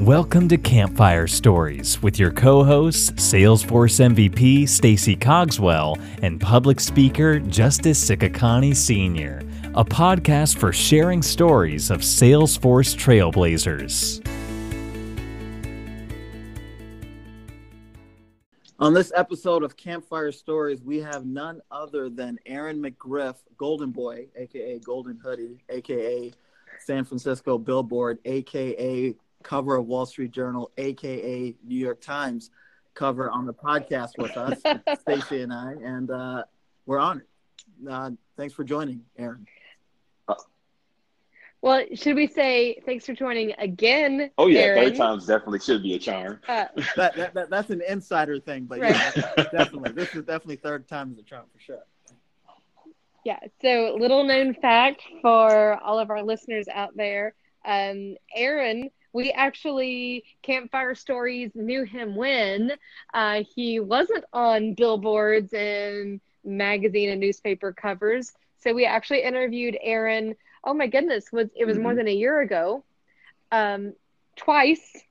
Welcome to Campfire Stories with your co-hosts Salesforce MVP Stacy Cogswell and public speaker Justice Sikakane Sr., a podcast for sharing stories of Salesforce trailblazers. On this episode of Campfire Stories, we have none other than Aaron McGriff, Golden Boy, aka Golden Hoodie, aka San Francisco Billboard, aka cover of Wall Street Journal, aka New York Times, cover on the podcast with us, Stacy and I, and uh, we're honored. Uh, thanks for joining, Aaron. Well, should we say thanks for joining again? Oh yeah, Aaron? third times definitely should be a charm. Uh, That, that, that that's an insider thing, but Right. yeah, definitely, this is definitely third time's a charm for sure. yeah. So, little known fact for all of our listeners out there: um, Aaron. We actually Campfire Stories knew him when uh, he wasn't on billboards and magazine and newspaper covers. So we actually interviewed Aaron. Oh my goodness, was it was more Mhm. than a year ago, um, twice,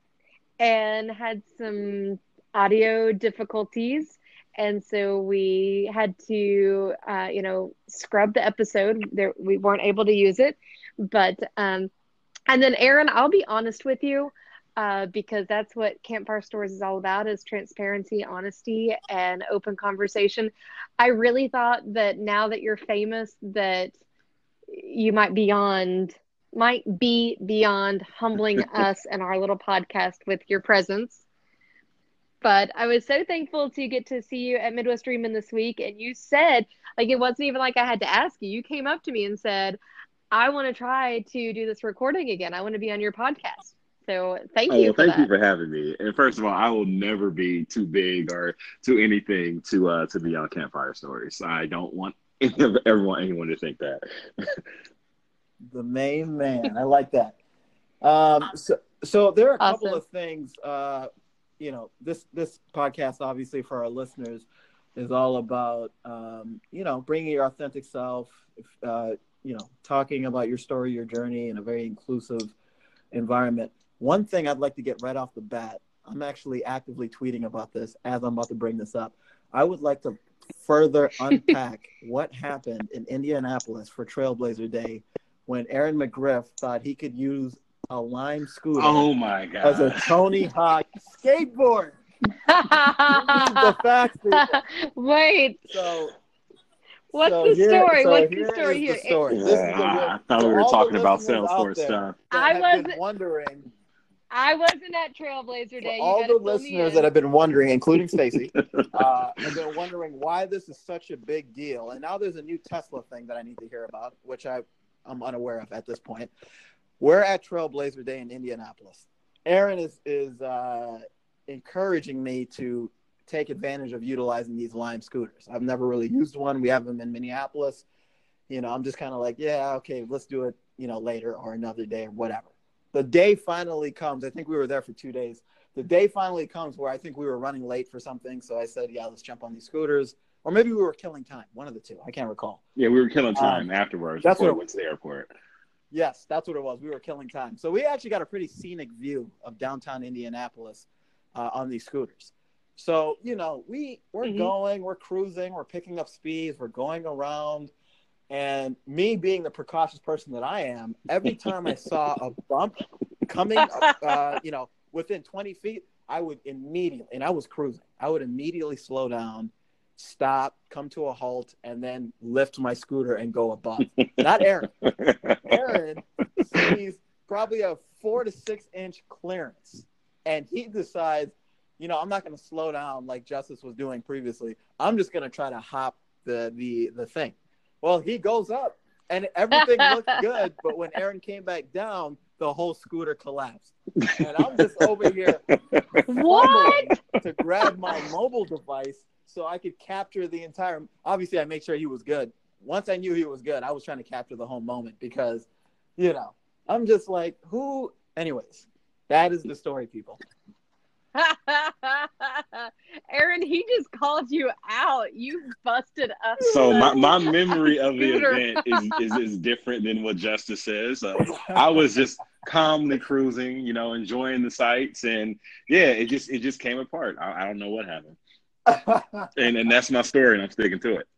and had some audio difficulties and so we had to uh, you know scrub the episode there we weren't able to use it but um and then aaron i'll be honest with you uh, because that's what campfire stores is all about is transparency honesty and open conversation i really thought that now that you're famous that you might beyond might be beyond humbling us and our little podcast with your presence but I was so thankful to get to see you at Midwest Dreamin' this week. And you said, like, it wasn't even like I had to ask you. You came up to me and said, I want to try to do this recording again. I want to be on your podcast. So thank Oh, you well, thank that. you for having me. And first of all, I will never be too big or too anything to uh to be on Campfire Stories. I don't want any of everyone anyone to think that. The main man. I like that. Um, so, so there are a couple of things. Uh, you know, this this podcast, obviously, for our listeners, is all about um, you know bringing your authentic self. Uh, you know, talking about your story, your journey, in a very inclusive environment. One thing I'd like to get right off the bat. I'm actually actively tweeting about this as I'm about to bring this up. I would like to further unpack what happened in Indianapolis for Trailblazer Day when Aaron McGriff thought he could use a Lime scooter Oh my god. as a Tony Hawk skateboard. the facts, people. Wait, So, what's so the here- story? so what's the story is here? the story. This is I thought we were talking about Salesforce stuff. I wasn't- wondering. I wasn't at Trailblazer Day. All the listeners that have been wondering, including Stacy, uh, have been wondering why this is such a big deal. And now there's a new Tesla thing that I need to hear about, which I, I'm unaware of at this point. We're at Trailblazer Day in Indianapolis. Aaron is is uh, encouraging me to take advantage of utilizing these Lime scooters. I've never really used one. We have them in Minneapolis. You know, I'm just kind of like, yeah, okay, let's do it. You know, later or another day or whatever. The day finally comes. I think we were there for two days the day finally comes where I think we were running late for something. So I said, yeah, let's jump on these scooters. Or maybe we were killing time. One of the two. I can't recall. Yeah, we were killing time Um, afterwards that's before what- we went to the airport. Yes, that's what it was. We were killing time. So we actually got a pretty scenic view of downtown Indianapolis uh, on these scooters. So, you know, we, we're Mhm. going, we're cruising, we're picking up speeds, we're going around. And me being the precautious person that I am, every time I saw a bump coming, uh, you know, within 20 feet, I would immediately, and I was cruising, I would immediately slow down, stop, come to a halt, and then lift my scooter and go above. Not Aaron. Aaron sees probably a four to six inch clearance, and he decides, you know, I'm not going to slow down like Justice was doing previously. I'm just going to try to hop the the the thing. Well, he goes up, and everything looked good, but when Aaron came back down, the whole scooter collapsed, and I'm just over here What? to grab my mobile device so I could capture the entire. Obviously, I made sure he was good. Once I knew he was good, I was trying to capture the whole moment because, you know, I'm just like, who? Anyways, that is the story, people. Aaron, he just called you out. You busted up. So my, my memory of the event is, is is different than what Justice says. Uh, I was just calmly cruising, you know, enjoying the sights, and yeah, it just it just came apart. I, I don't know what happened, and and that's my story, and I'm sticking to it.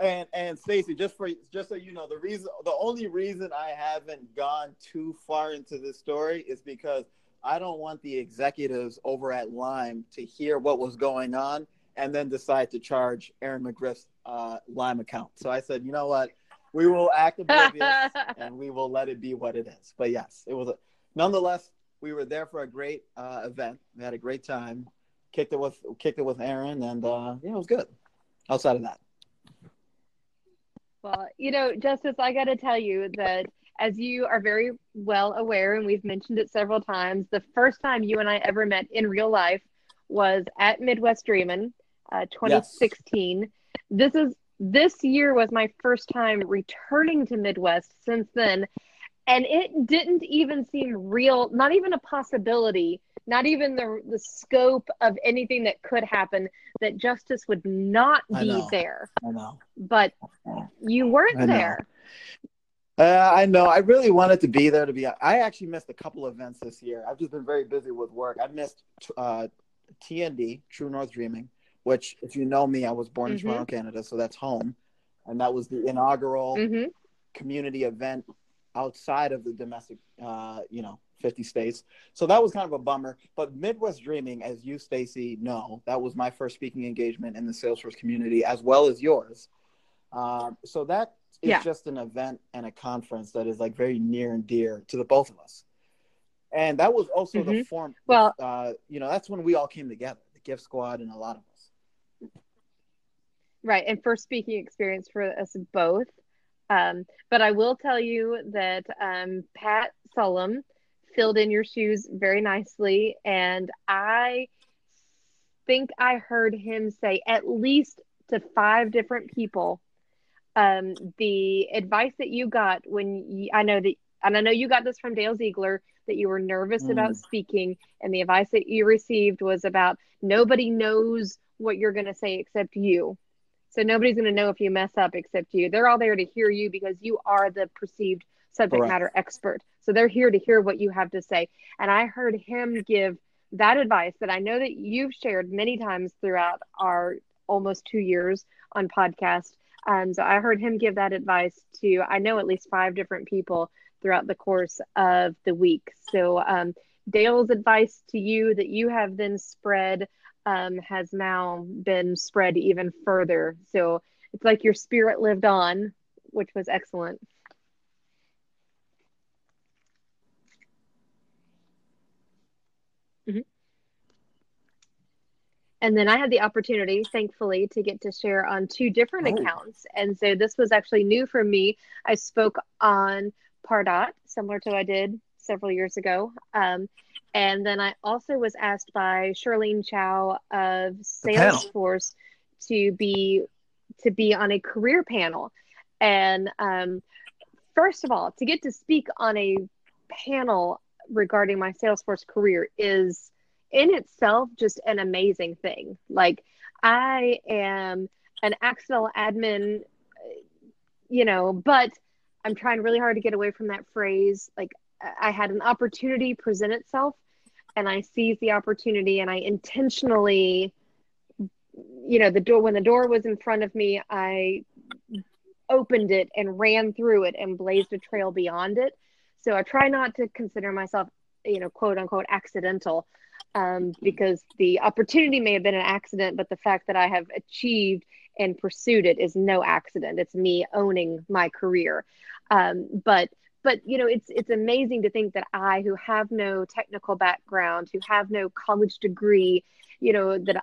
And and Stacy, just for just so you know, the reason the only reason I haven't gone too far into this story is because I don't want the executives over at Lime to hear what was going on and then decide to charge Aaron McGriff's uh, Lime account. So I said, you know what, we will act oblivious and we will let it be what it is. But yes, it was a, nonetheless we were there for a great uh, event. We had a great time. Kicked it with kicked it with Aaron, and uh, yeah, it was good. Outside of that. Well, you know, Justice, I got to tell you that as you are very well aware, and we've mentioned it several times, the first time you and I ever met in real life was at Midwest Dreamin', uh, 2016. Yes. This is this year was my first time returning to Midwest since then, and it didn't even seem real, not even a possibility not even the the scope of anything that could happen that justice would not be there. I know. But you weren't there uh, I know. I really wanted to be there. To be, I actually missed a couple events this year. I've just been very busy with work. I missed uh, TND, True North Dreaming, which, if you know me, I was born mm-hmm. in Toronto, Canada, so that's home, and that was the inaugural mm-hmm. community event outside of the domestic, uh, you know, 50 states. So that was kind of a bummer. But Midwest Dreaming, as you, Stacy, know, that was my first speaking engagement in the Salesforce community, as well as yours. Um, so that is yeah. just an event and a conference that is like very near and dear to the both of us. And that was also mm-hmm. the form. Well, uh, you know, that's when we all came together, the Gift Squad and a lot of us. Right, and first speaking experience for us both. Um, but I will tell you that um, Pat Sullum filled in your shoes very nicely. And I think I heard him say at least to five different people um, the advice that you got when you, I know that, and I know you got this from Dale Ziegler that you were nervous mm. about speaking, and the advice that you received was about nobody knows what you're going to say except you. So nobody's going to know if you mess up except you. They're all there to hear you because you are the perceived subject Correct. matter expert. So they're here to hear what you have to say. And I heard him give that advice that I know that you've shared many times throughout our almost two years on podcast. Um, so I heard him give that advice to, I know at least five different people throughout the course of the week. So um, Dale's advice to you that you have then spread um, has now been spread even further. So it's like your spirit lived on, which was excellent. And then I had the opportunity, thankfully, to get to share on two different oh. accounts. And so this was actually new for me. I spoke on Pardot, similar to what I did several years ago. Um, and then I also was asked by Charlene Chow of Salesforce to be to be on a career panel. And um, first of all, to get to speak on a panel regarding my Salesforce career is in itself just an amazing thing. Like I am an Excel admin, uh, you know, but I'm trying really hard to get away from that phrase. Like I had an opportunity present itself and I seized the opportunity and I intentionally, you know, the door, when the door was in front of me, I opened it and ran through it and blazed a trail beyond it so I try not to consider myself, you know, quote unquote accidental, um, because the opportunity may have been an accident, but the fact that I have achieved and pursued it is no accident. It's me owning my career. Um, but but you know it's it's amazing to think that I, who have no technical background, who have no college degree, you know that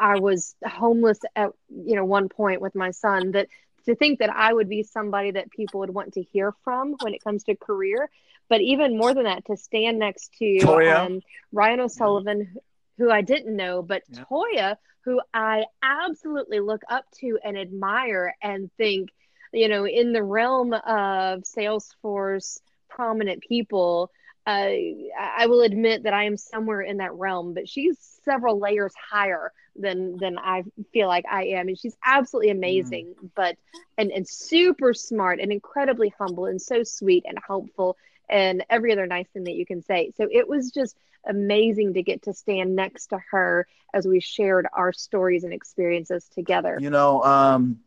I was homeless at you know one point with my son that to think that I would be somebody that people would want to hear from when it comes to career. But even more than that, to stand next to um, Ryan O'Sullivan, who I didn't know, but yeah. Toya, who I absolutely look up to and admire and think, you know, in the realm of Salesforce prominent people, uh, I will admit that I am somewhere in that realm, but she's several layers higher than than I feel like I am, and she's absolutely mm. amazing, mm. but and and super smart and incredibly humble and so sweet and helpful and every other nice thing that you can say. So it was just amazing to get to stand next to her as we shared our stories and experiences together. You know, um,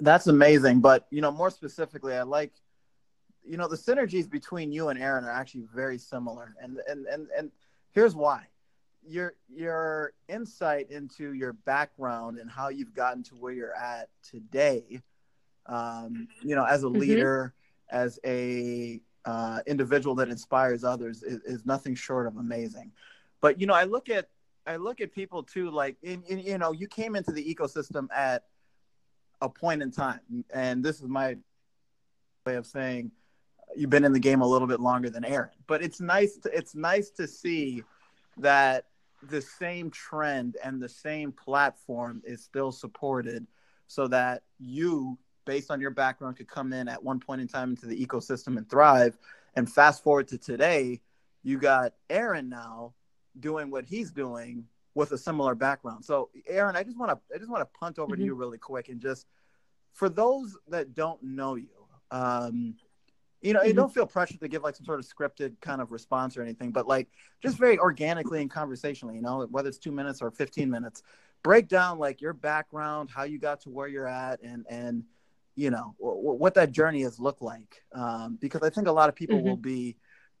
that's amazing. But you know, more specifically, I like, you know, the synergies between you and Aaron are actually very similar, and and and and here's why. Your your insight into your background and how you've gotten to where you're at today, um, you know, as a mm-hmm. leader, mm-hmm. as a uh, individual that inspires others is, is, nothing short of amazing. But you know, I look at I look at people too, like in, in, you know, you came into the ecosystem at a point in time, and this is my way of saying you've been in the game a little bit longer than Aaron. But it's nice to it's nice to see that the same trend and the same platform is still supported so that you based on your background could come in at one point in time into the ecosystem and thrive. And fast forward to today, you got Aaron now doing what he's doing with a similar background. So Aaron, I just want to I just want to punt over mm-hmm. to you really quick and just for those that don't know you, um, you know, mm-hmm. you don't feel pressured to give like some sort of scripted kind of response or anything, but like just very organically and conversationally, you know, whether it's two minutes or 15 minutes, break down like your background, how you got to where you're at and, and, you know w- what that journey has looked like um, because i think a lot of people mm-hmm. will be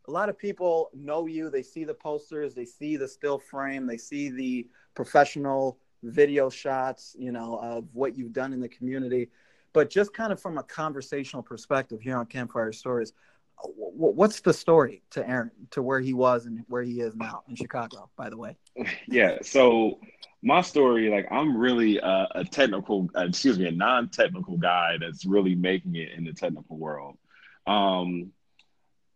a lot of people know you they see the posters they see the still frame they see the professional video shots you know of what you've done in the community but just kind of from a conversational perspective here on campfire stories what's the story to aaron to where he was and where he is now in chicago by the way yeah so my story, like I'm really a, a technical, uh, excuse me, a non-technical guy that's really making it in the technical world. Um,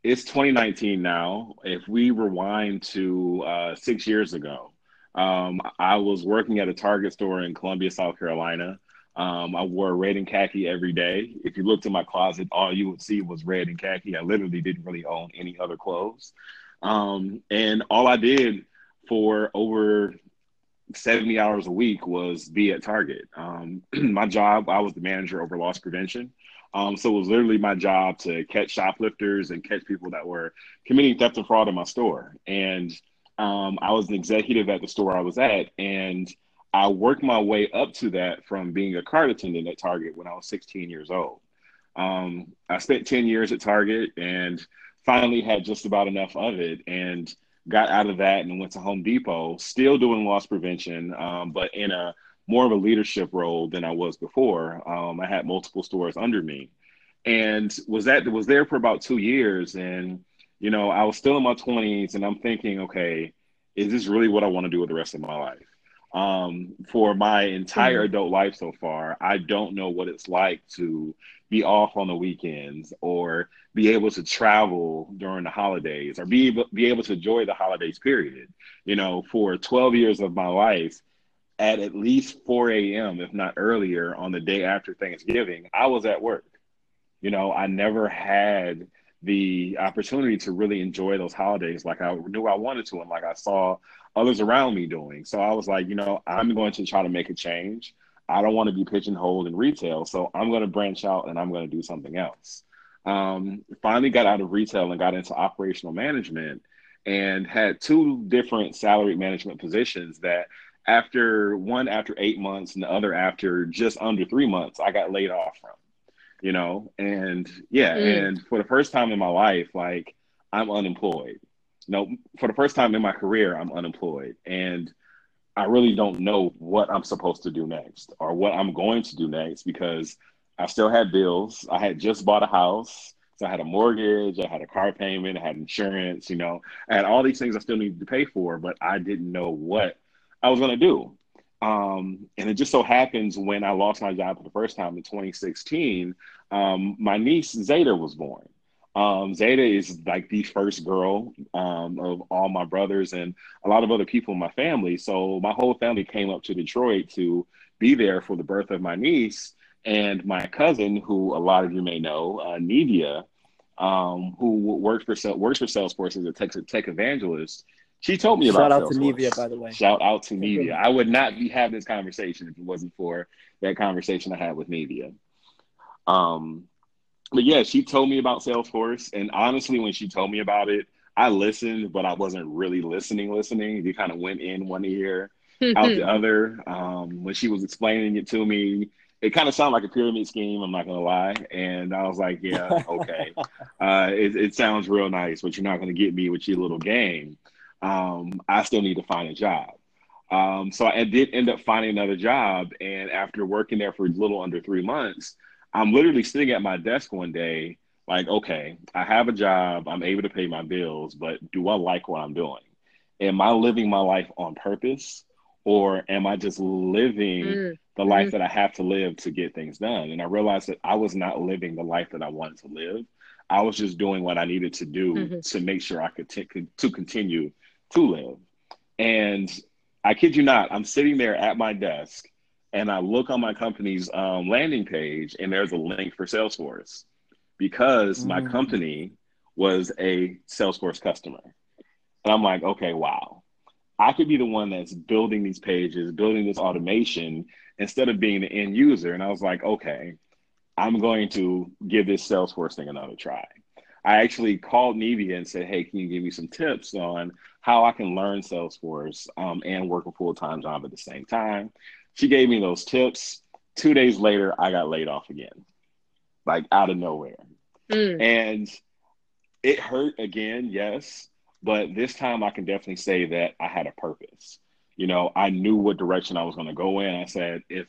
it's 2019 now. If we rewind to uh, six years ago, um, I was working at a Target store in Columbia, South Carolina. Um, I wore red and khaki every day. If you looked in my closet, all you would see was red and khaki. I literally didn't really own any other clothes. Um, and all I did for over 70 hours a week was be at Target. Um, my job, I was the manager over loss prevention. Um, so it was literally my job to catch shoplifters and catch people that were committing theft and fraud in my store. And um, I was an executive at the store I was at. And I worked my way up to that from being a cart attendant at Target when I was 16 years old. Um, I spent 10 years at Target and finally had just about enough of it. And got out of that and went to Home Depot, still doing loss prevention, um, but in a more of a leadership role than I was before. Um, I had multiple stores under me, and was that was there for about two years. And you know, I was still in my twenties, and I'm thinking, okay, is this really what I want to do with the rest of my life? Um, for my entire mm-hmm. adult life so far, I don't know what it's like to be off on the weekends or be able to travel during the holidays or be able, be able to enjoy the holidays period you know for 12 years of my life at at least 4 a.m if not earlier on the day after thanksgiving i was at work you know i never had the opportunity to really enjoy those holidays like i knew i wanted to and like i saw others around me doing so i was like you know i'm going to try to make a change I don't want to be pigeonholed in retail, so I'm going to branch out and I'm going to do something else. Um, finally, got out of retail and got into operational management, and had two different salary management positions that after one after eight months and the other after just under three months, I got laid off from. You know, and yeah, mm. and for the first time in my life, like I'm unemployed. no, for the first time in my career, I'm unemployed, and I really don't know what I'm supposed to do next or what I'm going to do next because I still had bills. I had just bought a house. So I had a mortgage, I had a car payment, I had insurance, you know, I had all these things I still needed to pay for, but I didn't know what I was going to do. Um, and it just so happens when I lost my job for the first time in 2016, um, my niece Zeta was born. Um, Zeta is like the first girl um, of all my brothers and a lot of other people in my family. So my whole family came up to Detroit to be there for the birth of my niece. And my cousin, who a lot of you may know, uh, Nevia, um, who works for works for Salesforce as a tech, tech evangelist. She told me about Shout out Salesforce. to Nevia, by the way. Shout out to Nevia. I would not be having this conversation if it wasn't for that conversation I had with Nevia. Um, but yeah, she told me about Salesforce, and honestly, when she told me about it, I listened, but I wasn't really listening. Listening, you kind of went in one ear, out the other. Um, when she was explaining it to me, it kind of sounded like a pyramid scheme. I'm not gonna lie, and I was like, yeah, okay, uh, it, it, sounds real nice, but you're not gonna get me with your little game. Um, I still need to find a job. Um, so I did end up finding another job, and after working there for a little under three months, I'm literally sitting at my desk one day, like, okay, I have a job, I'm able to pay my bills, but do I like what I'm doing? Am I living my life on purpose? or am I just living mm. the life mm. that I have to live to get things done? And I realized that I was not living the life that I wanted to live. I was just doing what I needed to do mm-hmm. to make sure I could t- to continue to live. And I kid you not, I'm sitting there at my desk and I look on my company's um, landing page and there's a link for Salesforce because mm. my company was a Salesforce customer. And I'm like, okay, wow I could be the one that's building these pages, building this automation instead of being the end user. And I was like, okay, I'm going to give this Salesforce thing another try. I actually called Nevia and said, hey, can you give me some tips on how I can learn Salesforce um, and work a full time job at the same time? She gave me those tips. Two days later, I got laid off again, like out of nowhere. Mm. And it hurt again, yes. But this time I can definitely say that I had a purpose. You know, I knew what direction I was going to go in. I said, if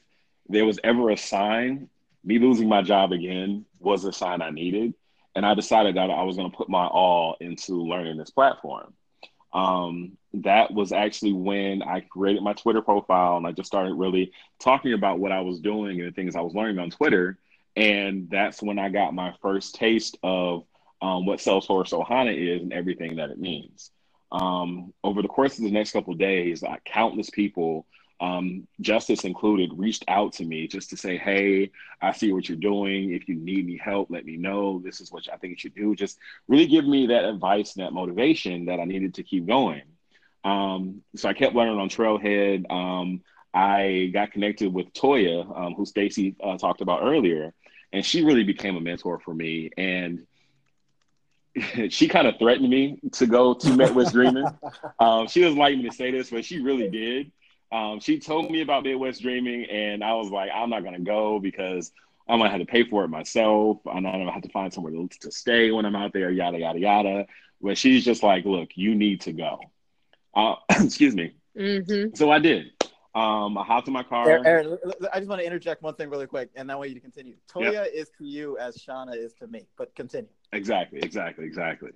there was ever a sign, me losing my job again was a sign I needed. And I decided that I was going to put my all into learning this platform. Um, that was actually when I created my Twitter profile and I just started really talking about what I was doing and the things I was learning on Twitter. And that's when I got my first taste of um, what Salesforce Ohana is and everything that it means. Um, over the course of the next couple days, uh, countless people, um, Justice included, reached out to me just to say, "Hey, I see what you're doing. If you need any help, let me know. This is what I think you should do." Just really give me that advice and that motivation that I needed to keep going. Um, so I kept learning on Trailhead. Um, I got connected with Toya, um, who Stacy uh, talked about earlier, and she really became a mentor for me. And she kind of threatened me to go to Midwest Dreaming. um, she doesn't like me to say this, but she really did. Um, she told me about Midwest Dreaming, and I was like, I'm not gonna go because I'm gonna have to pay for it myself. I'm gonna have to find somewhere to, to stay when I'm out there. Yada yada yada. But she's just like, look, you need to go. Uh, excuse me. Mm-hmm. So I did. Um, I hopped in my car. Aaron, I just want to interject one thing really quick, and that way you to continue. Toya yep. is to you as Shauna is to me, but continue. Exactly, exactly, exactly.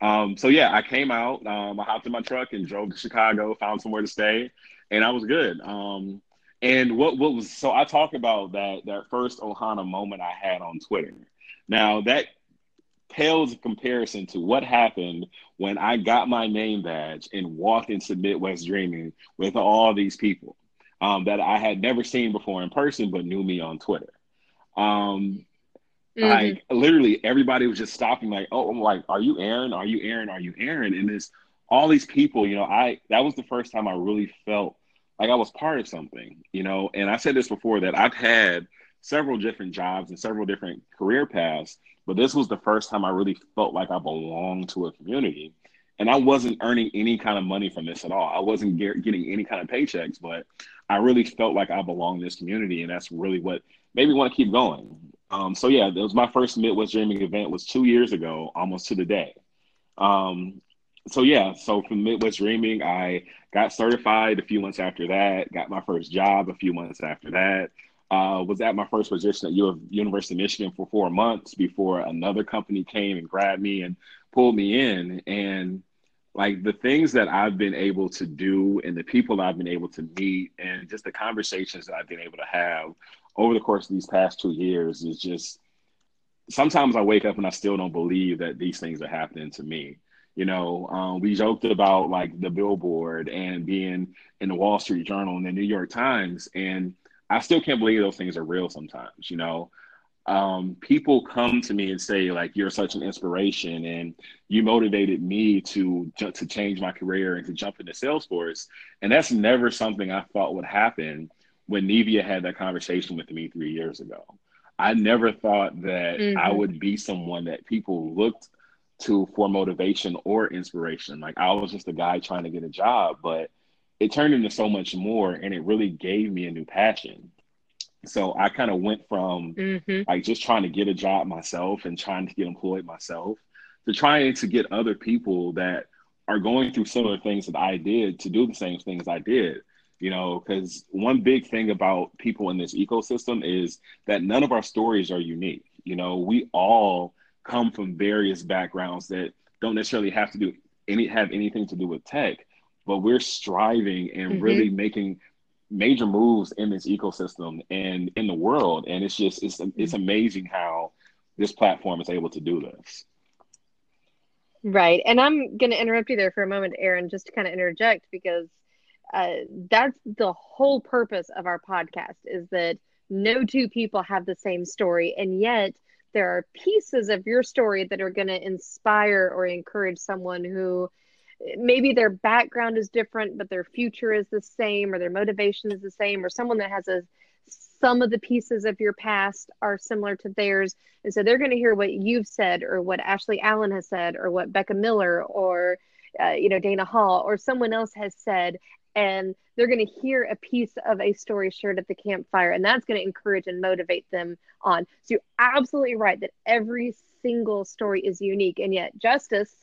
Um, so yeah, I came out. Um, I hopped in my truck and drove to Chicago, found somewhere to stay, and I was good. Um, and what what was so I talk about that that first Ohana moment I had on Twitter. Now that pales in comparison to what happened when I got my name badge and walked into Midwest Dreaming with all these people um, that I had never seen before in person, but knew me on Twitter. Um, mm-hmm. Like literally, everybody was just stopping, like, "Oh, I'm like, are you Aaron? Are you Aaron? Are you Aaron?" And this, all these people, you know, I that was the first time I really felt like I was part of something, you know. And I said this before that I've had several different jobs and several different career paths, but this was the first time I really felt like I belonged to a community. And I wasn't earning any kind of money from this at all. I wasn't get, getting any kind of paychecks, but I really felt like I belonged in this community. And that's really what made me want to keep going. Um, so yeah, it was my first Midwest Dreaming event was two years ago, almost to the day. Um, so yeah, so from Midwest Dreaming, I got certified a few months after that, got my first job a few months after that. Uh, was at my first position at U- University of Michigan for four months before another company came and grabbed me and pulled me in. And like the things that I've been able to do and the people I've been able to meet and just the conversations that I've been able to have over the course of these past two years is just sometimes I wake up and I still don't believe that these things are happening to me. You know, um, we joked about like the billboard and being in the Wall Street Journal and the New York Times, and I still can't believe those things are real sometimes, you know. um, people come to me and say like you're such an inspiration and you motivated me to to change my career and to jump into Salesforce. And that's never something I thought would happen when Nevia had that conversation with me three years ago. I never thought that mm-hmm. I would be someone that people looked to for motivation or inspiration. Like I was just a guy trying to get a job, but it turned into so much more and it really gave me a new passion. So I kind of went from mm-hmm. like just trying to get a job myself and trying to get employed myself to trying to get other people that are going through similar things that I did to do the same things I did. You know, because one big thing about people in this ecosystem is that none of our stories are unique. You know, we all come from various backgrounds that don't necessarily have to do any have anything to do with tech, but we're striving and mm-hmm. really making major moves in this ecosystem and in the world. And it's just it's it's mm-hmm. amazing how this platform is able to do this. Right. And I'm going to interrupt you there for a moment, Aaron, just to kind of interject because uh, that's the whole purpose of our podcast is that no two people have the same story. And yet there are pieces of your story that are going to inspire or encourage someone who maybe their background is different but their future is the same or their motivation is the same or someone that has a some of the pieces of your past are similar to theirs and so they're going to hear what you've said or what ashley allen has said or what becca miller or uh, you know dana hall or someone else has said and they're going to hear a piece of a story shared at the campfire and that's going to encourage and motivate them on. So you're absolutely right that every single story is unique and yet justice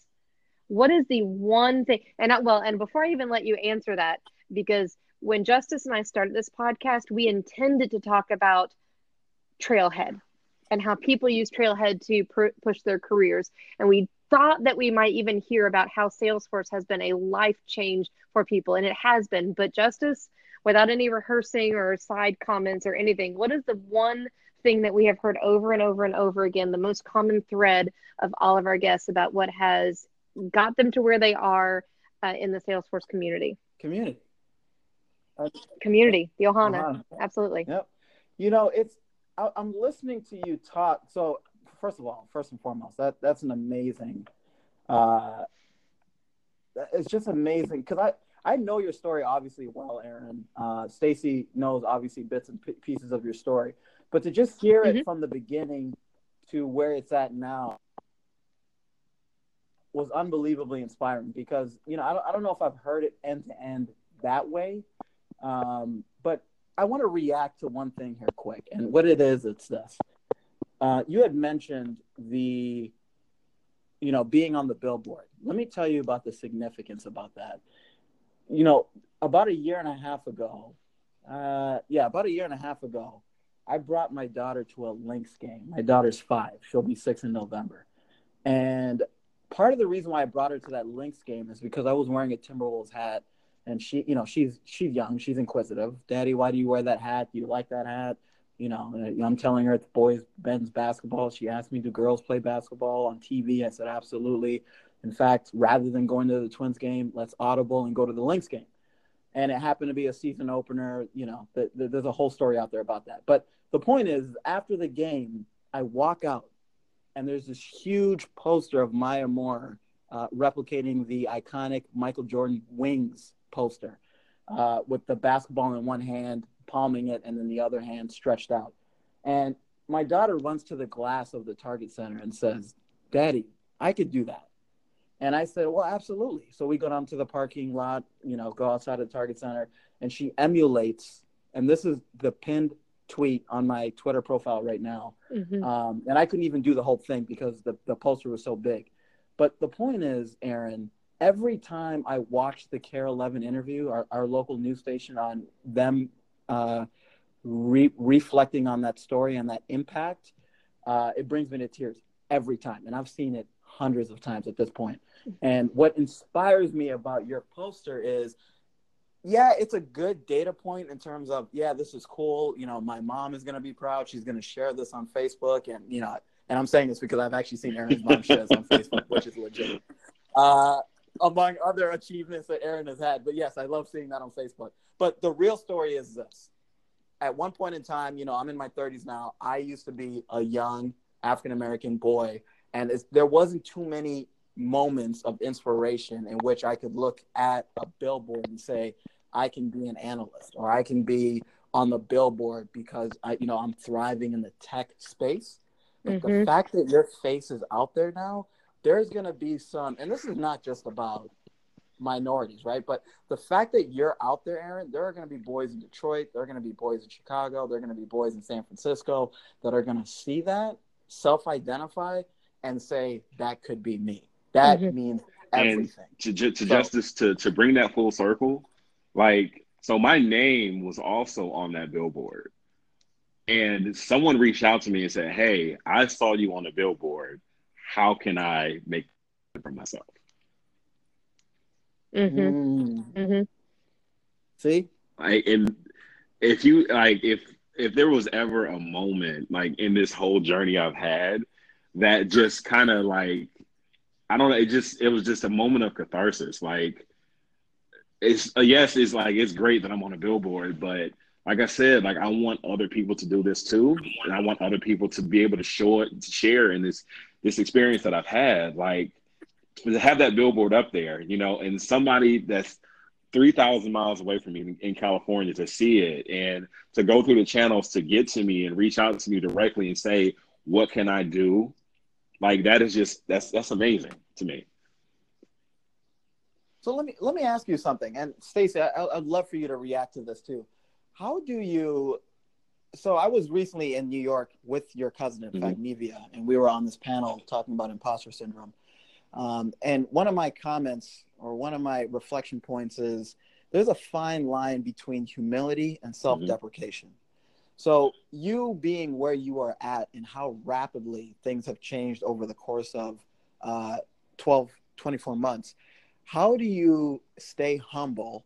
what is the one thing and I, well and before i even let you answer that because when justice and i started this podcast we intended to talk about trailhead and how people use trailhead to pr- push their careers and we thought that we might even hear about how salesforce has been a life change for people and it has been but justice without any rehearsing or side comments or anything what is the one thing that we have heard over and over and over again the most common thread of all of our guests about what has got them to where they are uh, in the Salesforce community. Community. Uh, community, Ohana. Ohana. Absolutely. Yep. You know, it's I, am listening to you talk. So, first of all, first and foremost, that that's an amazing. Uh, it's just amazing because I I know your story obviously well, Aaron. Uh, Stacy knows obviously bits and p- pieces of your story, but to just hear mm-hmm. it from the beginning to where it's at now was unbelievably inspiring because you know I don't, I don't know if I've heard it end to end that way, um, but I want to react to one thing here quick, and what it is, it's this. Uh, you had mentioned the, you know, being on the billboard. Let me tell you about the significance about that. You know, about a year and a half ago, uh, yeah, about a year and a half ago, I brought my daughter to a Lynx game. My daughter's five; she'll be six in November, and part of the reason why I brought her to that Lynx game is because I was wearing a Timberwolves hat, and she, you know, she's she's young, she's inquisitive. Daddy, why do you wear that hat? Do you like that hat? You know, I'm telling her it's boys men's basketball. She asked me, do girls play basketball on TV? I said absolutely. In fact, rather than going to the Twins game, let's audible and go to the Lynx game. And it happened to be a season opener. You know, the, the, there's a whole story out there about that. But the point is, after the game, I walk out and there's this huge poster of Maya Moore uh, replicating the iconic Michael Jordan wings poster uh, with the basketball in one hand, palming it, and then the other hand stretched out. And my daughter runs to the glass of the Target Center and says, Daddy, I could do that. And I said, Well, absolutely. So we go down to the parking lot, you know, go outside of the Target Center, and she emulates, and this is the pinned tweet on my Twitter profile right now. Mm-hmm. Um, and I couldn't even do the whole thing because the, the poster was so big. But the point is, Aaron, every time I watch the KARE 11 interview, our, our local news station, on them uh, re- reflecting on that story and that impact, uh, it brings me to tears every time. And I've seen it hundreds of times at this point. And what inspires me about your poster is yeah, it's a good data point in terms of yeah, this is cool. You know, my mom is gonna be proud. She's gonna share this on Facebook, and you know, and I'm saying this because I've actually seen Aaron's mom share this on Facebook, which is legit. Uh, among other achievements that Aaron has had, but yes, I love seeing that on Facebook. But the real story is this: at one point in time, you know, I'm in my 30s now. I used to be a young African American boy, and there wasn't too many moments of inspiration in which I could look at a billboard and say, I can be an analyst or I can be on the billboard because I, you know, I'm thriving in the tech space. But mm-hmm. the fact that your face is out there now, there's going to be some, and this is not just about minorities, right? But the fact that you're out there, Aaron, there are going to be boys in Detroit, there are going to be boys in Chicago, there are going to be boys in San Francisco that are going to see that, self identify, and say, that could be me. That mm-hmm. means everything. And to, to, to so, justice, to, to bring that full circle, like, so my name was also on that billboard. And someone reached out to me and said, Hey, I saw you on the billboard. How can I make it for myself? Mm-hmm. Mm. Mm-hmm. See? Like, and if you like, if if there was ever a moment like in this whole journey I've had that just kind of like I don't know, it just it was just a moment of catharsis. Like it's uh, yes, it's like it's great that I'm on a billboard, but like I said, like I want other people to do this too, and I want other people to be able to show it, to share in this this experience that I've had. Like to have that billboard up there, you know, and somebody that's three thousand miles away from me in California to see it, and to go through the channels to get to me and reach out to me directly and say, "What can I do?" Like that is just that's that's amazing to me. So let me let me ask you something, and Stacy, I'd love for you to react to this too. How do you? So I was recently in New York with your cousin, in mm-hmm. fact, Nevia, and we were on this panel talking about imposter syndrome. Um, and one of my comments or one of my reflection points is there's a fine line between humility and self-deprecation. Mm-hmm. So you being where you are at and how rapidly things have changed over the course of uh, 12, 24 months, how do you stay humble,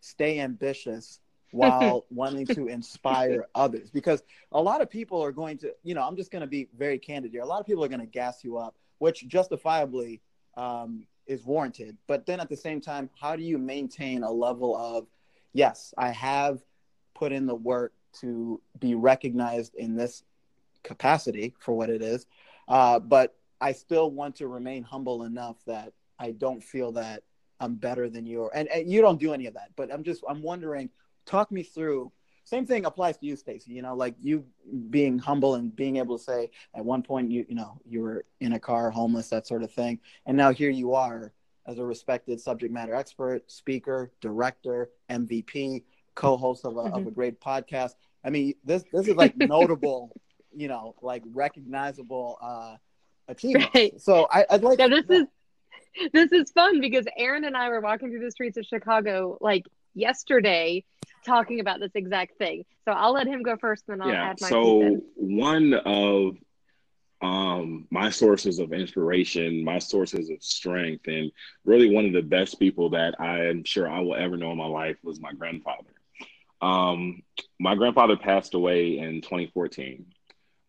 stay ambitious while wanting to inspire others? Because a lot of people are going to, you know, I'm just going to be very candid here. A lot of people are going to gas you up, which justifiably um, is warranted. But then at the same time, how do you maintain a level of, yes, I have put in the work to be recognized in this capacity for what it is, uh, but I still want to remain humble enough that I don't feel that I'm better than you, and, and you don't do any of that. But I'm just I'm wondering, talk me through. Same thing applies to you, Stacy. You know, like you being humble and being able to say at one point you you know you were in a car, homeless, that sort of thing, and now here you are as a respected subject matter expert, speaker, director, MVP, co-host of a, mm-hmm. of a great podcast. I mean, this this is like notable, you know, like recognizable uh achievement. Right. So I, i'd like. Yeah, this is this is fun because Aaron and I were walking through the streets of Chicago like yesterday talking about this exact thing. So I'll let him go first, then I'll yeah, add my. So one of um, my sources of inspiration, my sources of strength, and really one of the best people that I am sure I will ever know in my life was my grandfather. Um, my grandfather passed away in 2014.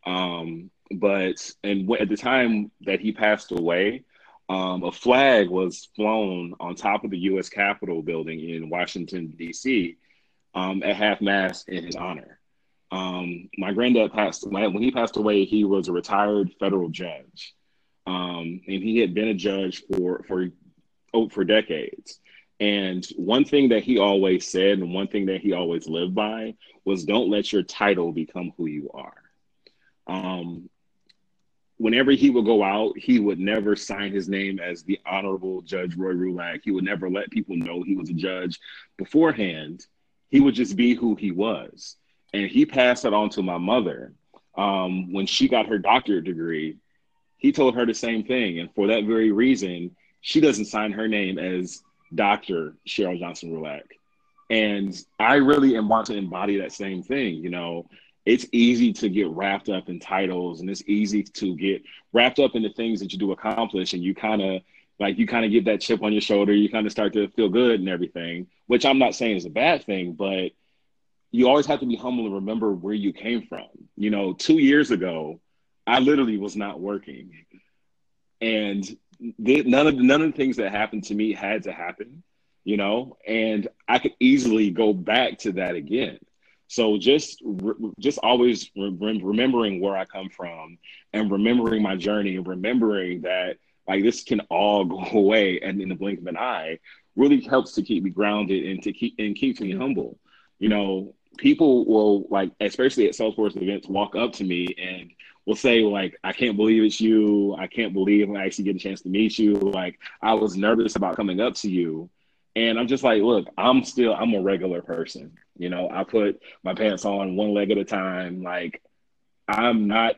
Um, but and at the time that he passed away, um, a flag was flown on top of the U.S. Capitol building in Washington D.C. Um, at half mass in his honor. Um, my granddad passed when he passed away. He was a retired federal judge, um, and he had been a judge for for oh, for decades. And one thing that he always said, and one thing that he always lived by, was don't let your title become who you are. Um, whenever he would go out, he would never sign his name as the Honorable Judge Roy Rulak. He would never let people know he was a judge beforehand. He would just be who he was. And he passed that on to my mother. Um, when she got her doctorate degree, he told her the same thing. And for that very reason, she doesn't sign her name as Dr. Cheryl Johnson Rulak. And I really want to embody that same thing. You know, it's easy to get wrapped up in titles and it's easy to get wrapped up in the things that you do accomplish and you kind of like you kind of get that chip on your shoulder you kind of start to feel good and everything which i'm not saying is a bad thing but you always have to be humble and remember where you came from. You know two years ago i literally was not working. And none of none of the things that happened to me had to happen you know? And i could easily go back to that again. So just just always re- remembering where I come from and remembering my journey and remembering that like this can all go away and in the blink of an eye really helps to keep me grounded and to keep and keeps me mm-hmm. humble. You know, people will like, especially at Salesforce events, walk up to me and will say like, "I can't believe it's you. I can't believe I actually get a chance to meet you. Like, I was nervous about coming up to you." And I'm just like, look, I'm still, I'm a regular person. You know, I put my pants on one leg at a time. Like, I'm not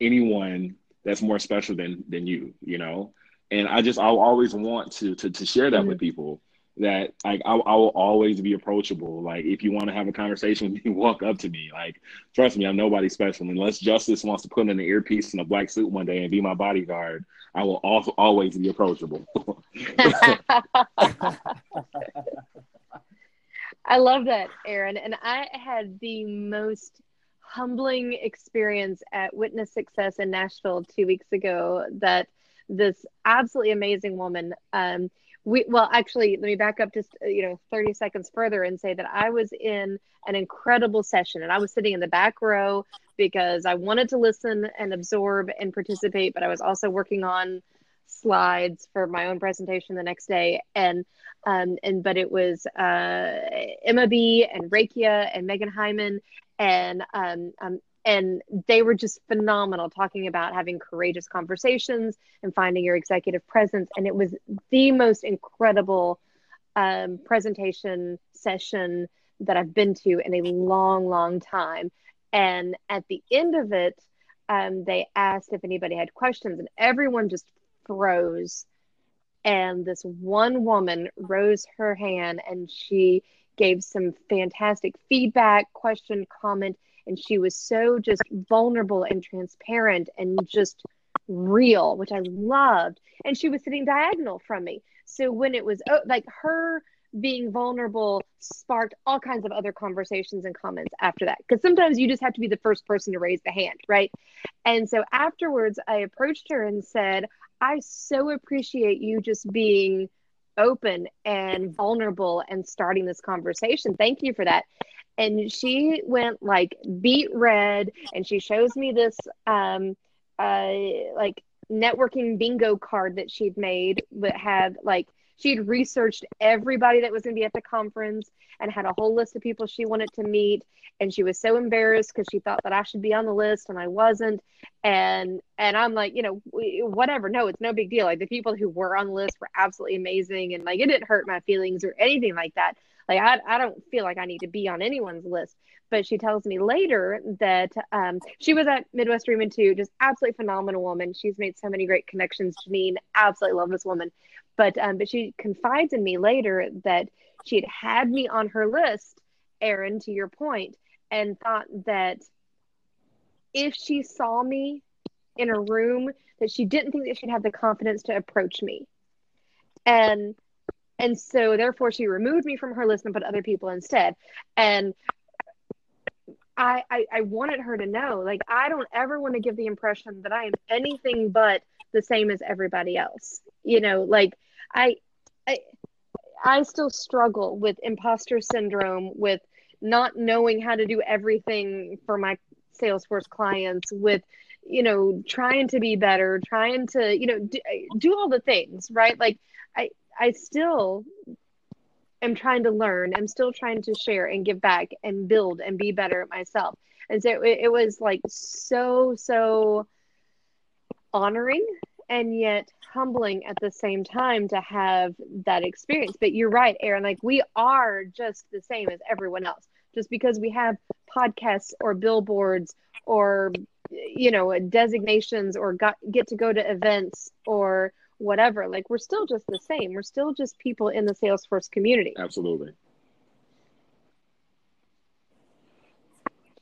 anyone that's more special than than you. You know, and I just I'll always want to to to share that mm-hmm. with people that like I, I, will always be approachable. Like if you want to have a conversation with me, walk up to me. Like trust me, I'm nobody special. Unless Justice wants to put in an earpiece and a black suit one day and be my bodyguard, I will also always be approachable. I love that, Aaron. And I had the most humbling experience at Witness Success in Nashville two weeks ago that this absolutely amazing woman um, we well actually let me back up just uh, you know 30 seconds further and say that i was in an incredible session and i was sitting in the back row because i wanted to listen and absorb and participate but i was also working on slides for my own presentation the next day. And um and but it was uh emma b and rakia and megan hyman and um, um and they were just phenomenal talking about having courageous conversations and finding your executive presence. And it was the most incredible um, presentation session that i've been to in a long long time. And at the end of it um, they asked if anybody had questions and everyone just froze and this one woman rose her hand and she gave some fantastic feedback question comment and she was so just vulnerable and transparent and just real which i loved. And she was sitting diagonal from me. So when it was oh, like her being vulnerable sparked all kinds of other conversations and comments after that. Because sometimes you just have to be the first person to raise the hand right? And so afterwards i approached her and said i so appreciate you just being open and vulnerable and starting this conversation. Thank you for that. And she went like beet red and she shows me this um uh like networking bingo card that she'd made that had like she'd researched everybody that was going to be at the conference and had a whole list of people she wanted to meet. And she was so embarrassed because she thought that i should be on the list and i wasn't. And and i'm like you know whatever. No it's no big deal. Like the people who were on the list were absolutely amazing and like it didn't hurt my feelings or anything like that like I, I don't feel like I need to be on anyone's list. But she tells me later that um, she was at Midwest Dreaming too, just absolutely phenomenal woman. She's made so many great connections. Janine, absolutely love this woman. But um, but she confides in me later that she had had me on her list, Aaron, to your point, and thought that if she saw me in a room, that she didn't think that she'd have the confidence to approach me. And and so therefore she removed me from her list and put other people instead. And I, I, I wanted her to know like i don't ever want to give the impression that i am anything but the same as everybody else. You know like i i i still struggle with imposter syndrome with not knowing how to do everything for my salesforce clients with you know trying to be better trying to you know do, do all the things right? Like i still am trying to learn. I'm still trying to share and give back and build and be better at myself. And so it, it was like so, so honoring and yet humbling at the same time to have that experience. But you're right, Aaron, like we are just the same as everyone else. Just because we have podcasts or billboards or you know designations or got, get to go to events or whatever like we're still just the same. We're still just people in the salesforce community. Absolutely.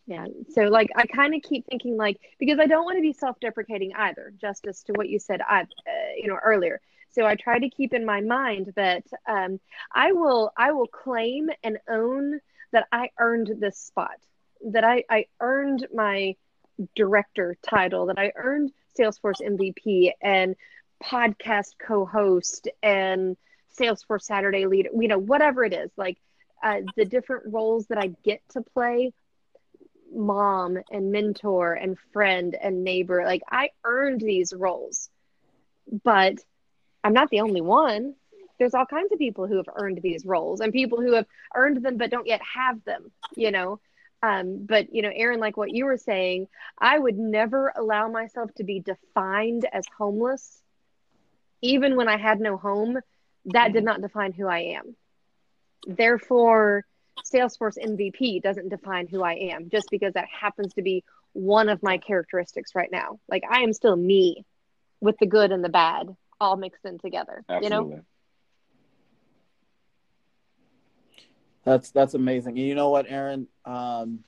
Yeah so like i kind of keep thinking like because i don't want to be self-deprecating either justice to what you said i uh, you know earlier. So i try to keep in my mind that um, i will i will claim and own that i earned this spot that i i earned my director title that i earned salesforce mvp and podcast co-host and Salesforce Saturday leader, you know, whatever it is, like uh, the different roles that I get to play mom and mentor and friend and neighbor. Like I earned these roles, but I'm not the only one. There's all kinds of people who have earned these roles and people who have earned them but don't yet have them, you know. Um, but you know, Aaron, like what you were saying, I would never allow myself to be defined as homeless, even when I had no home. That did not define who I am. Therefore, Salesforce MVP doesn't define who I am just because that happens to be one of my characteristics right now. Like I am still me with the good and the bad all mixed in together. Absolutely. You know? That's that's amazing. You know what, Aaron? Um,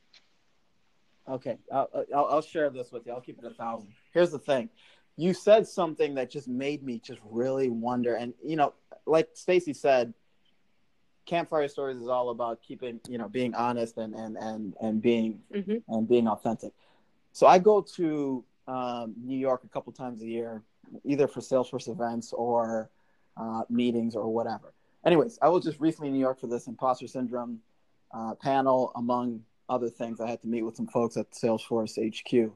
okay, I'll, I'll, I'll share this with you. I'll keep it a thousand. Here's the thing: you said something that just made me just really wonder. And you know, like Stacy said, campfire stories is all about keeping you know being honest and and and and being mm-hmm. and being authentic so i go to um, new york a couple times a year either for salesforce events or uh, meetings or whatever anyways i was just recently in new york for this imposter syndrome uh, panel among other things i had to meet with some folks at salesforce hq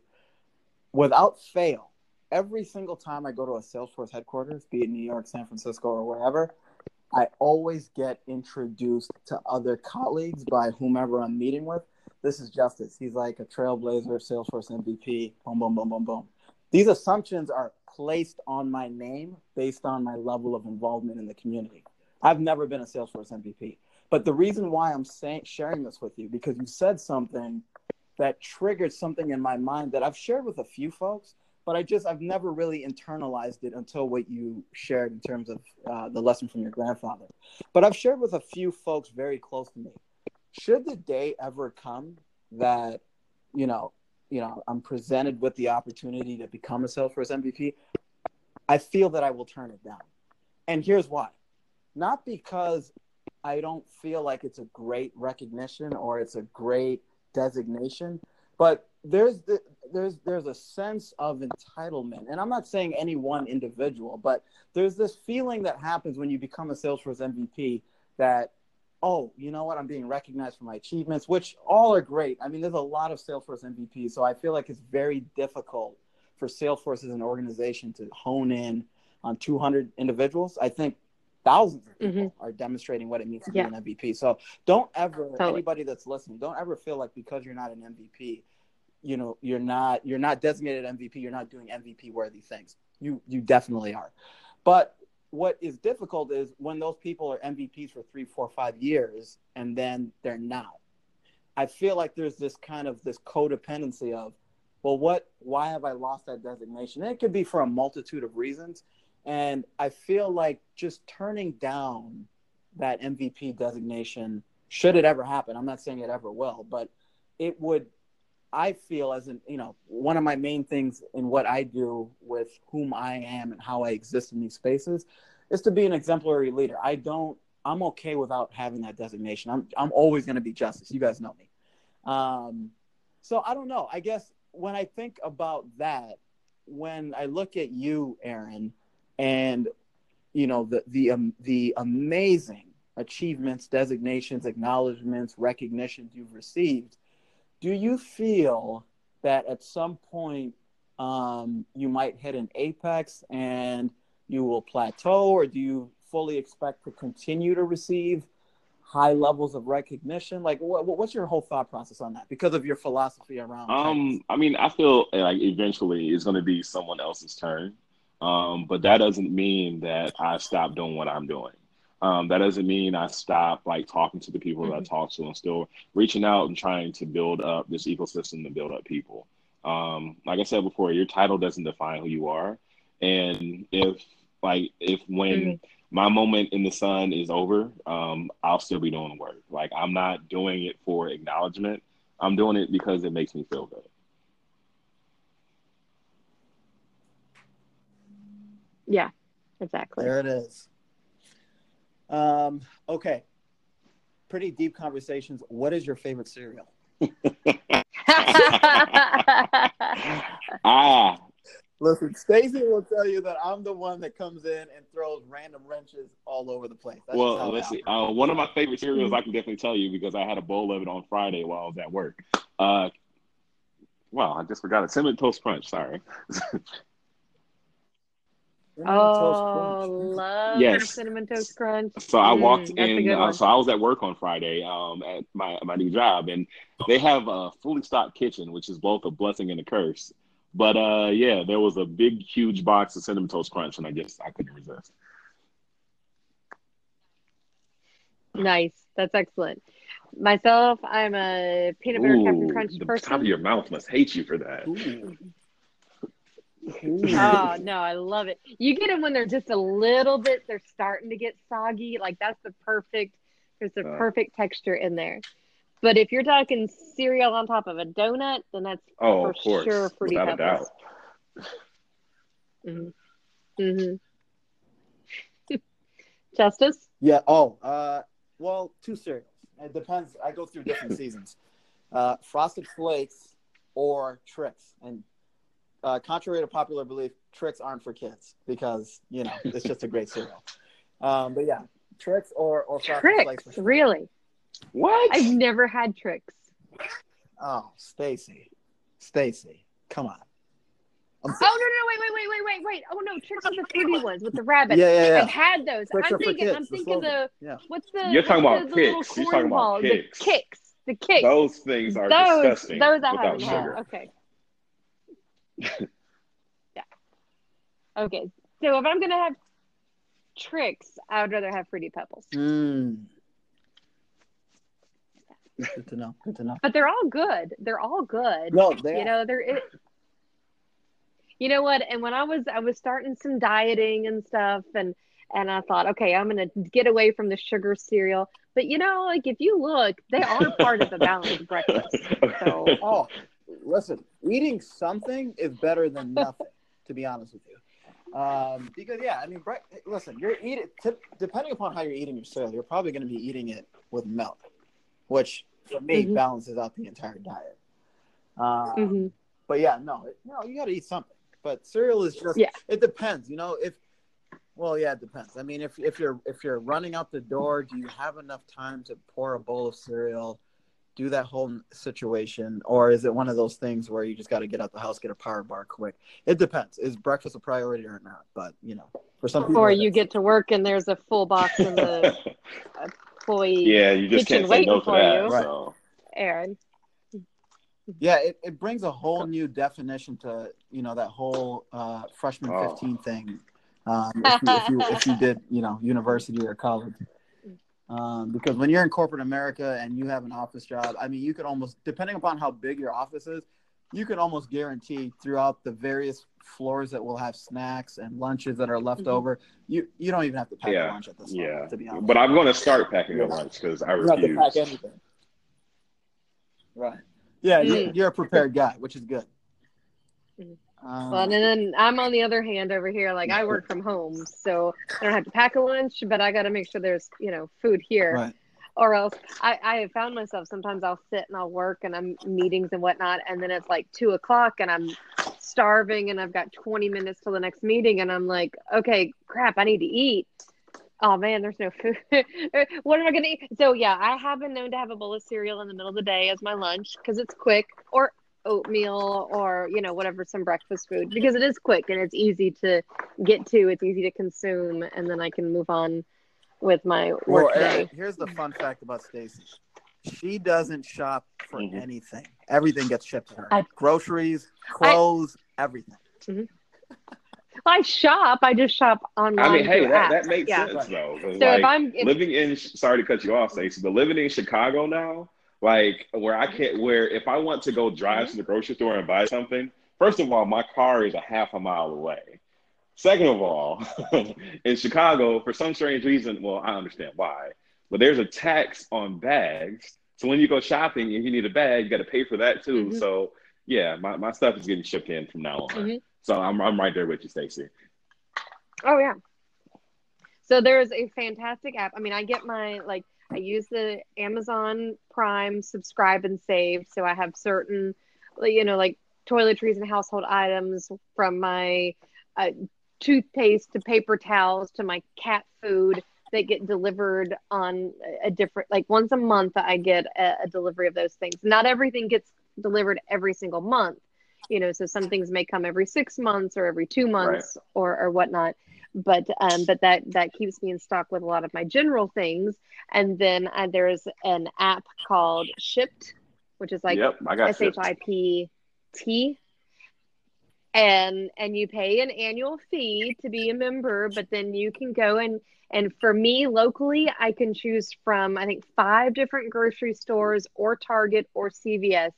without fail every single time i go to a salesforce headquarters be it new york san francisco or wherever I always get introduced to other colleagues by whomever I'm meeting with. This is Justice. He's like a trailblazer, Salesforce MVP, boom, boom, boom, boom, boom. These assumptions are placed on my name based on my level of involvement in the community. I've never been a Salesforce MVP. But the reason why I'm saying, sharing this with you, because you said something that triggered something in my mind that I've shared with a few folks, but I just I've never really internalized it until what you shared in terms of uh, the lesson from your grandfather. But I've shared with a few folks very close to me. Should the day ever come that you know, you know, I'm presented with the opportunity to become a Salesforce MVP, I feel that I will turn it down. And here's why. Not because I don't feel like it's a great recognition or it's a great designation, but there's the, there's there's a sense of entitlement and i'm not saying any one individual but there's this feeling that happens when you become a salesforce mvp that oh you know what i'm being recognized for my achievements which all are great i mean there's a lot of salesforce mvps so i feel like it's very difficult for salesforce as an organization to hone in on 200 individuals i think thousands of people mm-hmm. are demonstrating what it means to yeah. be an mvp so don't ever totally. anybody that's listening don't ever feel like because you're not an mvp you know you're not you're not designated MVP. You're not doing MVP worthy things. You you definitely are. But what is difficult is when those people are MVPs for three, four, five years and then they're not. I feel like there's this kind of this codependency of, well, what? Why have I lost that designation? And it could be for a multitude of reasons. And I feel like just turning down that MVP designation, should it ever happen, I'm not saying it ever will, but it would I feel as an you know one of my main things in what I do with whom I am and how I exist in these spaces is to be an exemplary leader. I don't I'm okay without having that designation. I'm I'm always going to be justice. You guys know me. Um, so I don't know. I guess when I think about that, when I look at you, Aaron, and you know the the um, the amazing achievements, designations, acknowledgments, recognitions you've received do you feel that at some point um, you might hit an apex and you will plateau, or do you fully expect to continue to receive high levels of recognition? Like, what, what's your whole thought process on that because of your philosophy around? Um, I mean, I feel like eventually it's going to be someone else's turn, um, but that doesn't mean that I stop doing what I'm doing. Um, that doesn't mean I stop like talking to the people mm-hmm. that I mm-hmm. talk to and still reaching out and trying to build up this ecosystem to build up people. Um, like I said before, your title doesn't define who you are. And if like if when mm-hmm. my moment in the sun is over, um, I'll still be doing work. Like I'm not doing it for acknowledgement. I'm doing it because it makes me feel good. Yeah, exactly. There it is. Um, okay. Pretty deep conversations. What is your favorite cereal? ah. Listen, Stacy will tell you that I'm the one that comes in and throws random wrenches all over the place. That's well, let's see. Uh, one of my favorite cereals I can definitely tell you because I had a bowl of it on Friday while I was at work. Uh, Wow, I just forgot it. Cinnamon Toast Crunch. Sorry. Oh, love Yes. cinnamon toast crunch. So I Mm, walked that's a in. Uh, so I was at work on Friday um, at my my new job, and they have a fully stocked kitchen, which is both a blessing and a curse. But uh, yeah, there was a big, huge box of cinnamon toast crunch, and I just I couldn't resist. Nice. That's excellent. Myself, I'm a peanut butter Captain Crunch the person. top of your mouth must hate you for that. Ooh. Oh no, I love it. You get them when they're just a little bit. They're starting to get soggy. Like that's the perfect. There's the Uh. perfect texture in there. But if you're talking cereal on top of a donut, then that's Oh, for of course, sure fruity without a doubt. Mm-hmm. Mm-hmm. Justice. Yeah. Oh, uh, well, two cereals. It depends. I go through different seasons. Uh, Frosted Flakes or Trix, and uh, contrary to popular belief, Trix aren't for kids because you know it's just a great cereal. Um, but yeah, Trix or or Frosted Flakes. Trix. For sure. Really? What? I've never had Trix. Oh, Stacy, Stacy, come on. I'm Oh no no wait wait wait wait wait wait! Oh no, Trix are the fruity ones with the rabbit. Yeah, yeah, yeah. I've had those. Trix I'm thinking. kids, I'm the thinking slogan. the Yeah. what's the You're talking about the, the little Kix. You're talking about cornball? Kix. The Kix. The Kix. Those things are those disgusting those I without haven't sugar. had. Okay. yeah. Okay. So if I'm gonna have Trix, I would rather have fruity pebbles. Mm. Good to know. Good to know. But they're all good. They're all good. No, they you know they're it, you know what and when i was i was starting some dieting and stuff and and i thought okay i'm gonna get away from the sugar cereal but you know like if you look they are part of the balanced breakfast so Oh, listen, eating something is better than nothing, to be honest with you. Um, because yeah, I mean, bre- listen, you're eating depending upon how you're eating your cereal, you're probably going to be eating it with milk, which for me Mhm. balances out the entire diet. Uh, mhm. But yeah, no, it- no, you got to eat something. But cereal is just Yeah. it depends, you know, if well, yeah, it depends. I mean, if if you're if you're running out the door, do you have enough time to pour a bowl of cereal, do that whole situation, or is it one of those things where you just got to get out the house, get a power bar quick? It depends. Is breakfast a priority or not? But you know, for some people, or you get to work and there's a full box in the employee yeah, you just Kitchen can't say no waiting for that. you. Right. So. aaron yeah, it, it brings a whole new definition to you know that whole uh, freshman Oh. fifteen thing. Um, if, you, if you if you did you know university or college, um, because when you're in corporate America and you have an office job, I mean, you could almost depending upon how big your office is, you can almost guarantee throughout the various floors that will have snacks and lunches that are left Mhm. over, you you don't even have to pack Yeah, a lunch at this point, Yeah, level, to be honest. but I'm going to start packing a Yeah. lunch because I you have to pack refuse. anything. Right. Yeah, you're, Mm. you're a prepared guy, which is good. Mhm. Um, well, and then I'm on the other hand over here, like I work from home, so I don't have to pack a lunch, but I got to make sure there's, you know, food here. right. or else I, I have found myself sometimes I'll sit and I'll work and I'm meetings and whatnot, and then it's like two o'clock and I'm starving and I've got 20 minutes till the next meeting, and I'm like, okay, crap, I need to eat. Oh man, there's no food. what am I gonna eat? So yeah, I have been known to have a bowl of cereal in the middle of the day as my lunch because it's quick, or oatmeal, or you know whatever some breakfast food because it is quick and it's easy to get to. It's easy to consume, and then I can move on with my work Aaron, day. here's the fun fact about Stacy. She doesn't shop for Mhm. anything. Everything gets shipped to her. I- Groceries, clothes, everything. I shop. I just shop online. I mean, hey, that, apps. that makes yeah. sense though. 'cause, So like, if I'm if, living in sorry to cut you off, Stacey, but living in Chicago now, like where I can't where if I want to go drive to the grocery store and buy something, first of all, my car is a half a mile away. Second of all, in Chicago, for some strange reason, well, I understand why, but there's a tax on bags. So when you go shopping and you need a bag, you got to pay for that too. Mhm. So yeah, my, my stuff is getting shipped in from now on. Mhm. So I'm I'm right there with you, Stacey. oh yeah. So there is a fantastic app. I mean, I get my like I use the Amazon Prime subscribe and save, so I have certain, you know, like toiletries and household items from my uh, toothpaste to paper towels to my cat food that get delivered on a different like once a month i get a, a delivery of those things not everything gets delivered every single month you know, so some things may come every six months or every two months right. or or whatnot. But um, but that that keeps me in stock with a lot of my general things. And then uh, there's an app called Shipt, which is like yep, S H I P T and and you pay an annual fee to be a member but then you can go and and for me locally i can choose from i think five different grocery stores or target or cvs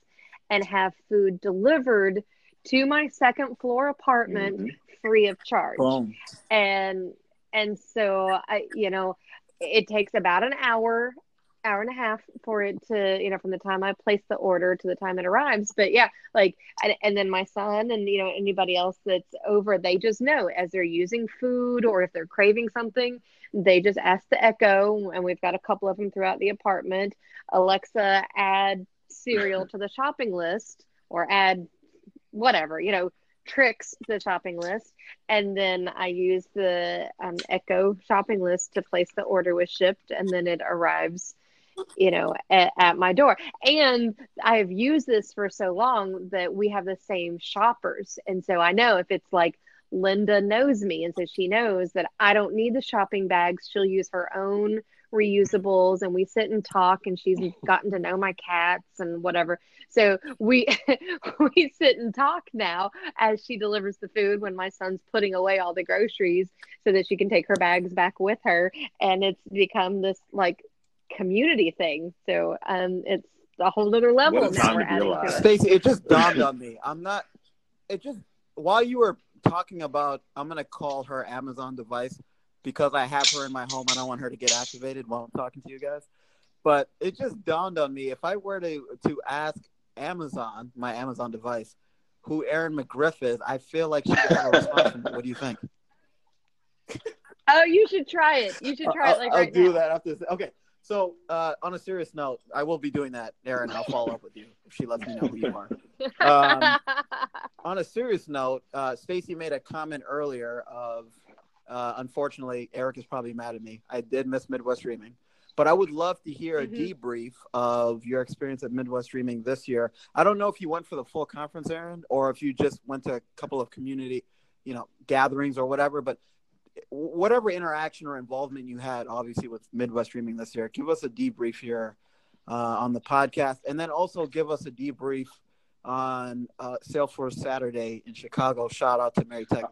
and have food delivered to my second floor apartment mm-hmm. free of charge Boom. and and so i you know it takes about an hour hour and a half for it to you know from the time i place the order to the time it arrives but yeah like and, and then my son and you know anybody else that's over they just know as they're using food or if they're craving something they just ask the echo and we've got a couple of them throughout the apartment alexa add cereal to the shopping list or add whatever you know Trix the shopping list and then i use the um, echo shopping list to place the order with Shipt, and then it arrives you know, at, at, my door. And I've used this for so long that we have the same shoppers. And so I know if it's like Linda knows me, and so she knows that I don't need the shopping bags. She'll use her own reusables and we sit and talk and she's gotten to know my cats and whatever so we we sit and talk now as she delivers the food when my son's putting away all the groceries so that she can take her bags back with her and it's become this like community thing. So um, it's a whole other level now we're adding to it. Stacey, it just dawned on me. I'm not. It just while you were talking about, I'm gonna call her Amazon device because I have her in my home. I don't want her to get activated while I'm talking to you guys. But it just dawned on me if I were to to ask Amazon, my Amazon device, who Erin McGriff is, I feel like she would have a response. what do you think? Oh, you should try it. You should try I'll, it like I'll right do now. that after this. Okay. So, uh, on a serious note, I will be doing that, Erin. I'll follow up with you if she lets me know who you are. Um, on a serious note, uh, Stacey made a comment earlier of, uh, unfortunately, Eric is probably mad at me. I did miss Midwest Dreaming, but I would love to hear a mm-hmm. debrief of your experience at Midwest Dreaming this year. I don't know if you went for the full conference, Erin, or if you just went to a couple of community, you know, gatherings or whatever. But whatever interaction or involvement you had, obviously with Midwest Dreaming this year, give us a debrief here uh, on the podcast, and then also give us a debrief on uh, Salesforce Saturday in Chicago. Shout out to Mary Tegler.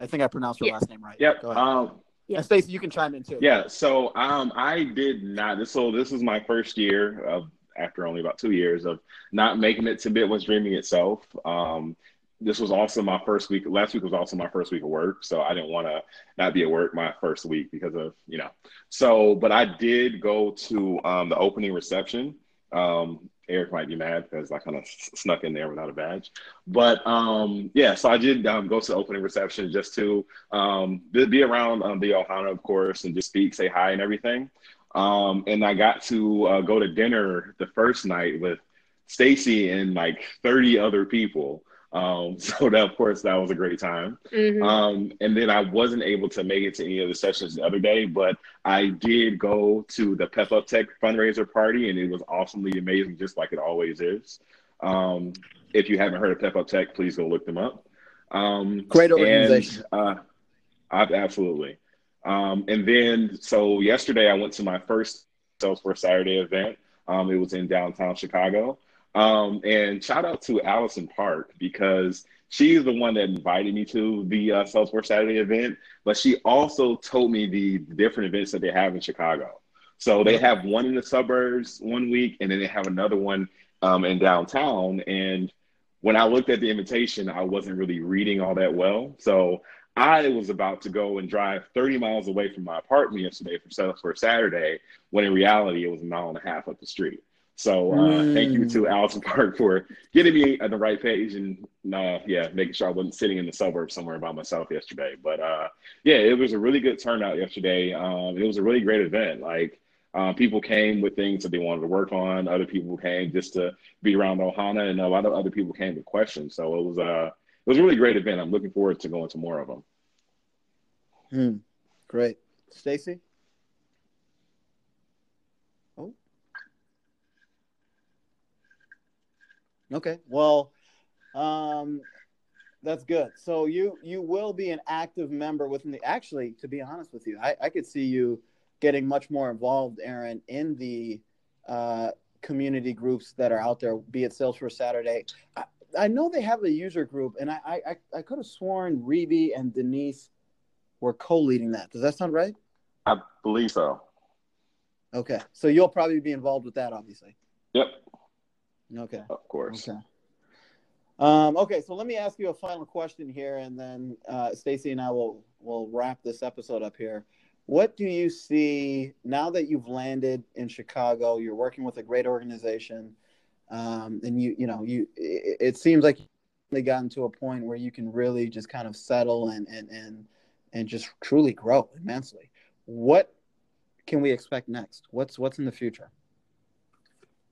I think I pronounced her yeah. last name right. Yep. Um, yeah. And Stacey, you can chime in too. Yeah. So um, I did not. So this is my first year of after only about two years of not making it to Midwest Dreaming itself. Um, this was also my first week. Last week was also my first week of work, so I didn't want to not be at work my first week because of you know. So, but I did go to um, the opening reception. Um, Eric might be mad because I kind of snuck in there without a badge, but um, yeah. So I did um, go to the opening reception just to um, be around um, the Ohana, of course, and just speak, say hi, and everything. Um, and I got to uh, go to dinner the first night with Stacy and like 30 other people. Um, so that, of course, that was a great time. Mm-hmm. Um, and then I wasn't able to make it to any of the sessions the other day, but I did go to the Pep Up Tech fundraiser party, and it was awesomely amazing, just like it always is. Um, if you haven't heard of Pep Up Tech, please go look them up. Um, great organization. And, uh, absolutely. Um, and then, so yesterday I went to my first Salesforce Saturday event. Um, it was in downtown Chicago. Um, and shout out to Allison Park because she's the one that invited me to the uh, Salesforce Saturday event, but she also told me the different events that they have in Chicago. So they have one in the suburbs one week, and then they have another one um, in downtown. And when I looked at the invitation, I wasn't really reading all that well. So I was about to go and drive 30 miles away from my apartment yesterday for Salesforce Saturday, when in reality it was a mile and a half up the street. So uh, mm. thank you to mm. Allison Park for getting me on the right page and uh, yeah, making sure I wasn't sitting in the suburbs somewhere by myself yesterday. But uh, yeah, it was a really good turnout yesterday. Um, it was a really great event. Like uh, people came with things that they wanted to work on. Other people came just to be around Ohana, and a lot of other people came with questions. So it was uh, it was a really great event. I'm looking forward to going to more of them. Hmm. Great, Stacey. Okay. Well, Um, that's good. So you you will be an active member within the. Actually, to be honest with you, I, I could see you getting much more involved, Aaron, in the uh, community groups that are out there, be it Salesforce Saturday. I, I know they have a user group, and I I, I could have sworn Reby and Denise were co-leading that. Does that sound right? I believe so. Okay, so you'll probably be involved with that, obviously. Yep. Okay. Of course. Okay. Um, okay, so let me ask you a final question here, and then uh, Stacy and I will will wrap this episode up here. What do you see now that you've landed in Chicago? You're working with a great organization, um, and you you know you it, it seems like you've gotten to a point where you can really just kind of settle and and and and just truly grow immensely. What can we expect next? What's what's in the future?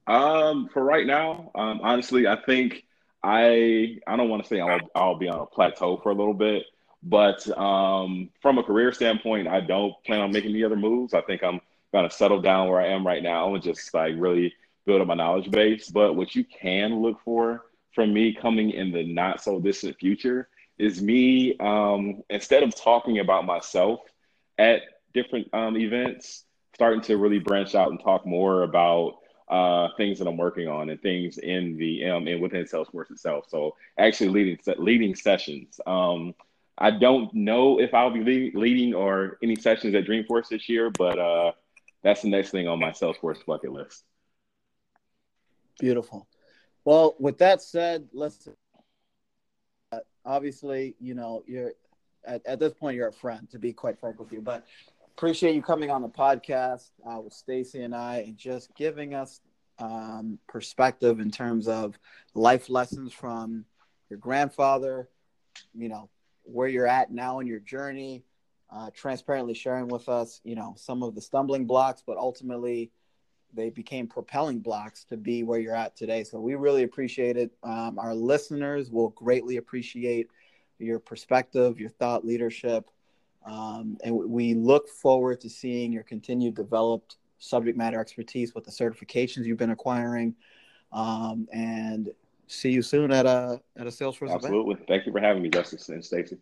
Um, for right now, um, honestly, I think I I don't want to say I'll I'll be on a plateau for a little bit, but um, from a career standpoint, I don't plan on making any other moves. I think I'm gonna settle down where I am right now and just like really build up my knowledge base. But what you can look for from me coming in the not so distant future is me um, instead of talking about myself at different um, events, starting to really branch out and talk more about uh, things that I'm working on and things in the um, and within Salesforce itself. So actually leading leading sessions. Um, I don't know if I'll be leading, or any sessions at Dreamforce this year, but uh, that's the next thing on my Salesforce bucket list. Beautiful. Well, with that said, let's. Uh, obviously, you know, you're at, at this point you're a friend. To be quite frank with you, but appreciate you coming on the podcast uh, with Stacy and I and just giving us um, perspective in terms of life lessons from your grandfather, you know, where you're at now in your journey, uh, transparently sharing with us, you know, some of the stumbling blocks, but ultimately they became propelling blocks to be where you're at today. So we really appreciate it. Um, our listeners will greatly appreciate your perspective, your thought leadership um, and we look forward to seeing your continued developed subject matter expertise with the certifications you've been acquiring. Um, and see you soon at a at a Salesforce Absolutely. event. Thank you for having me, Justice and Stacy.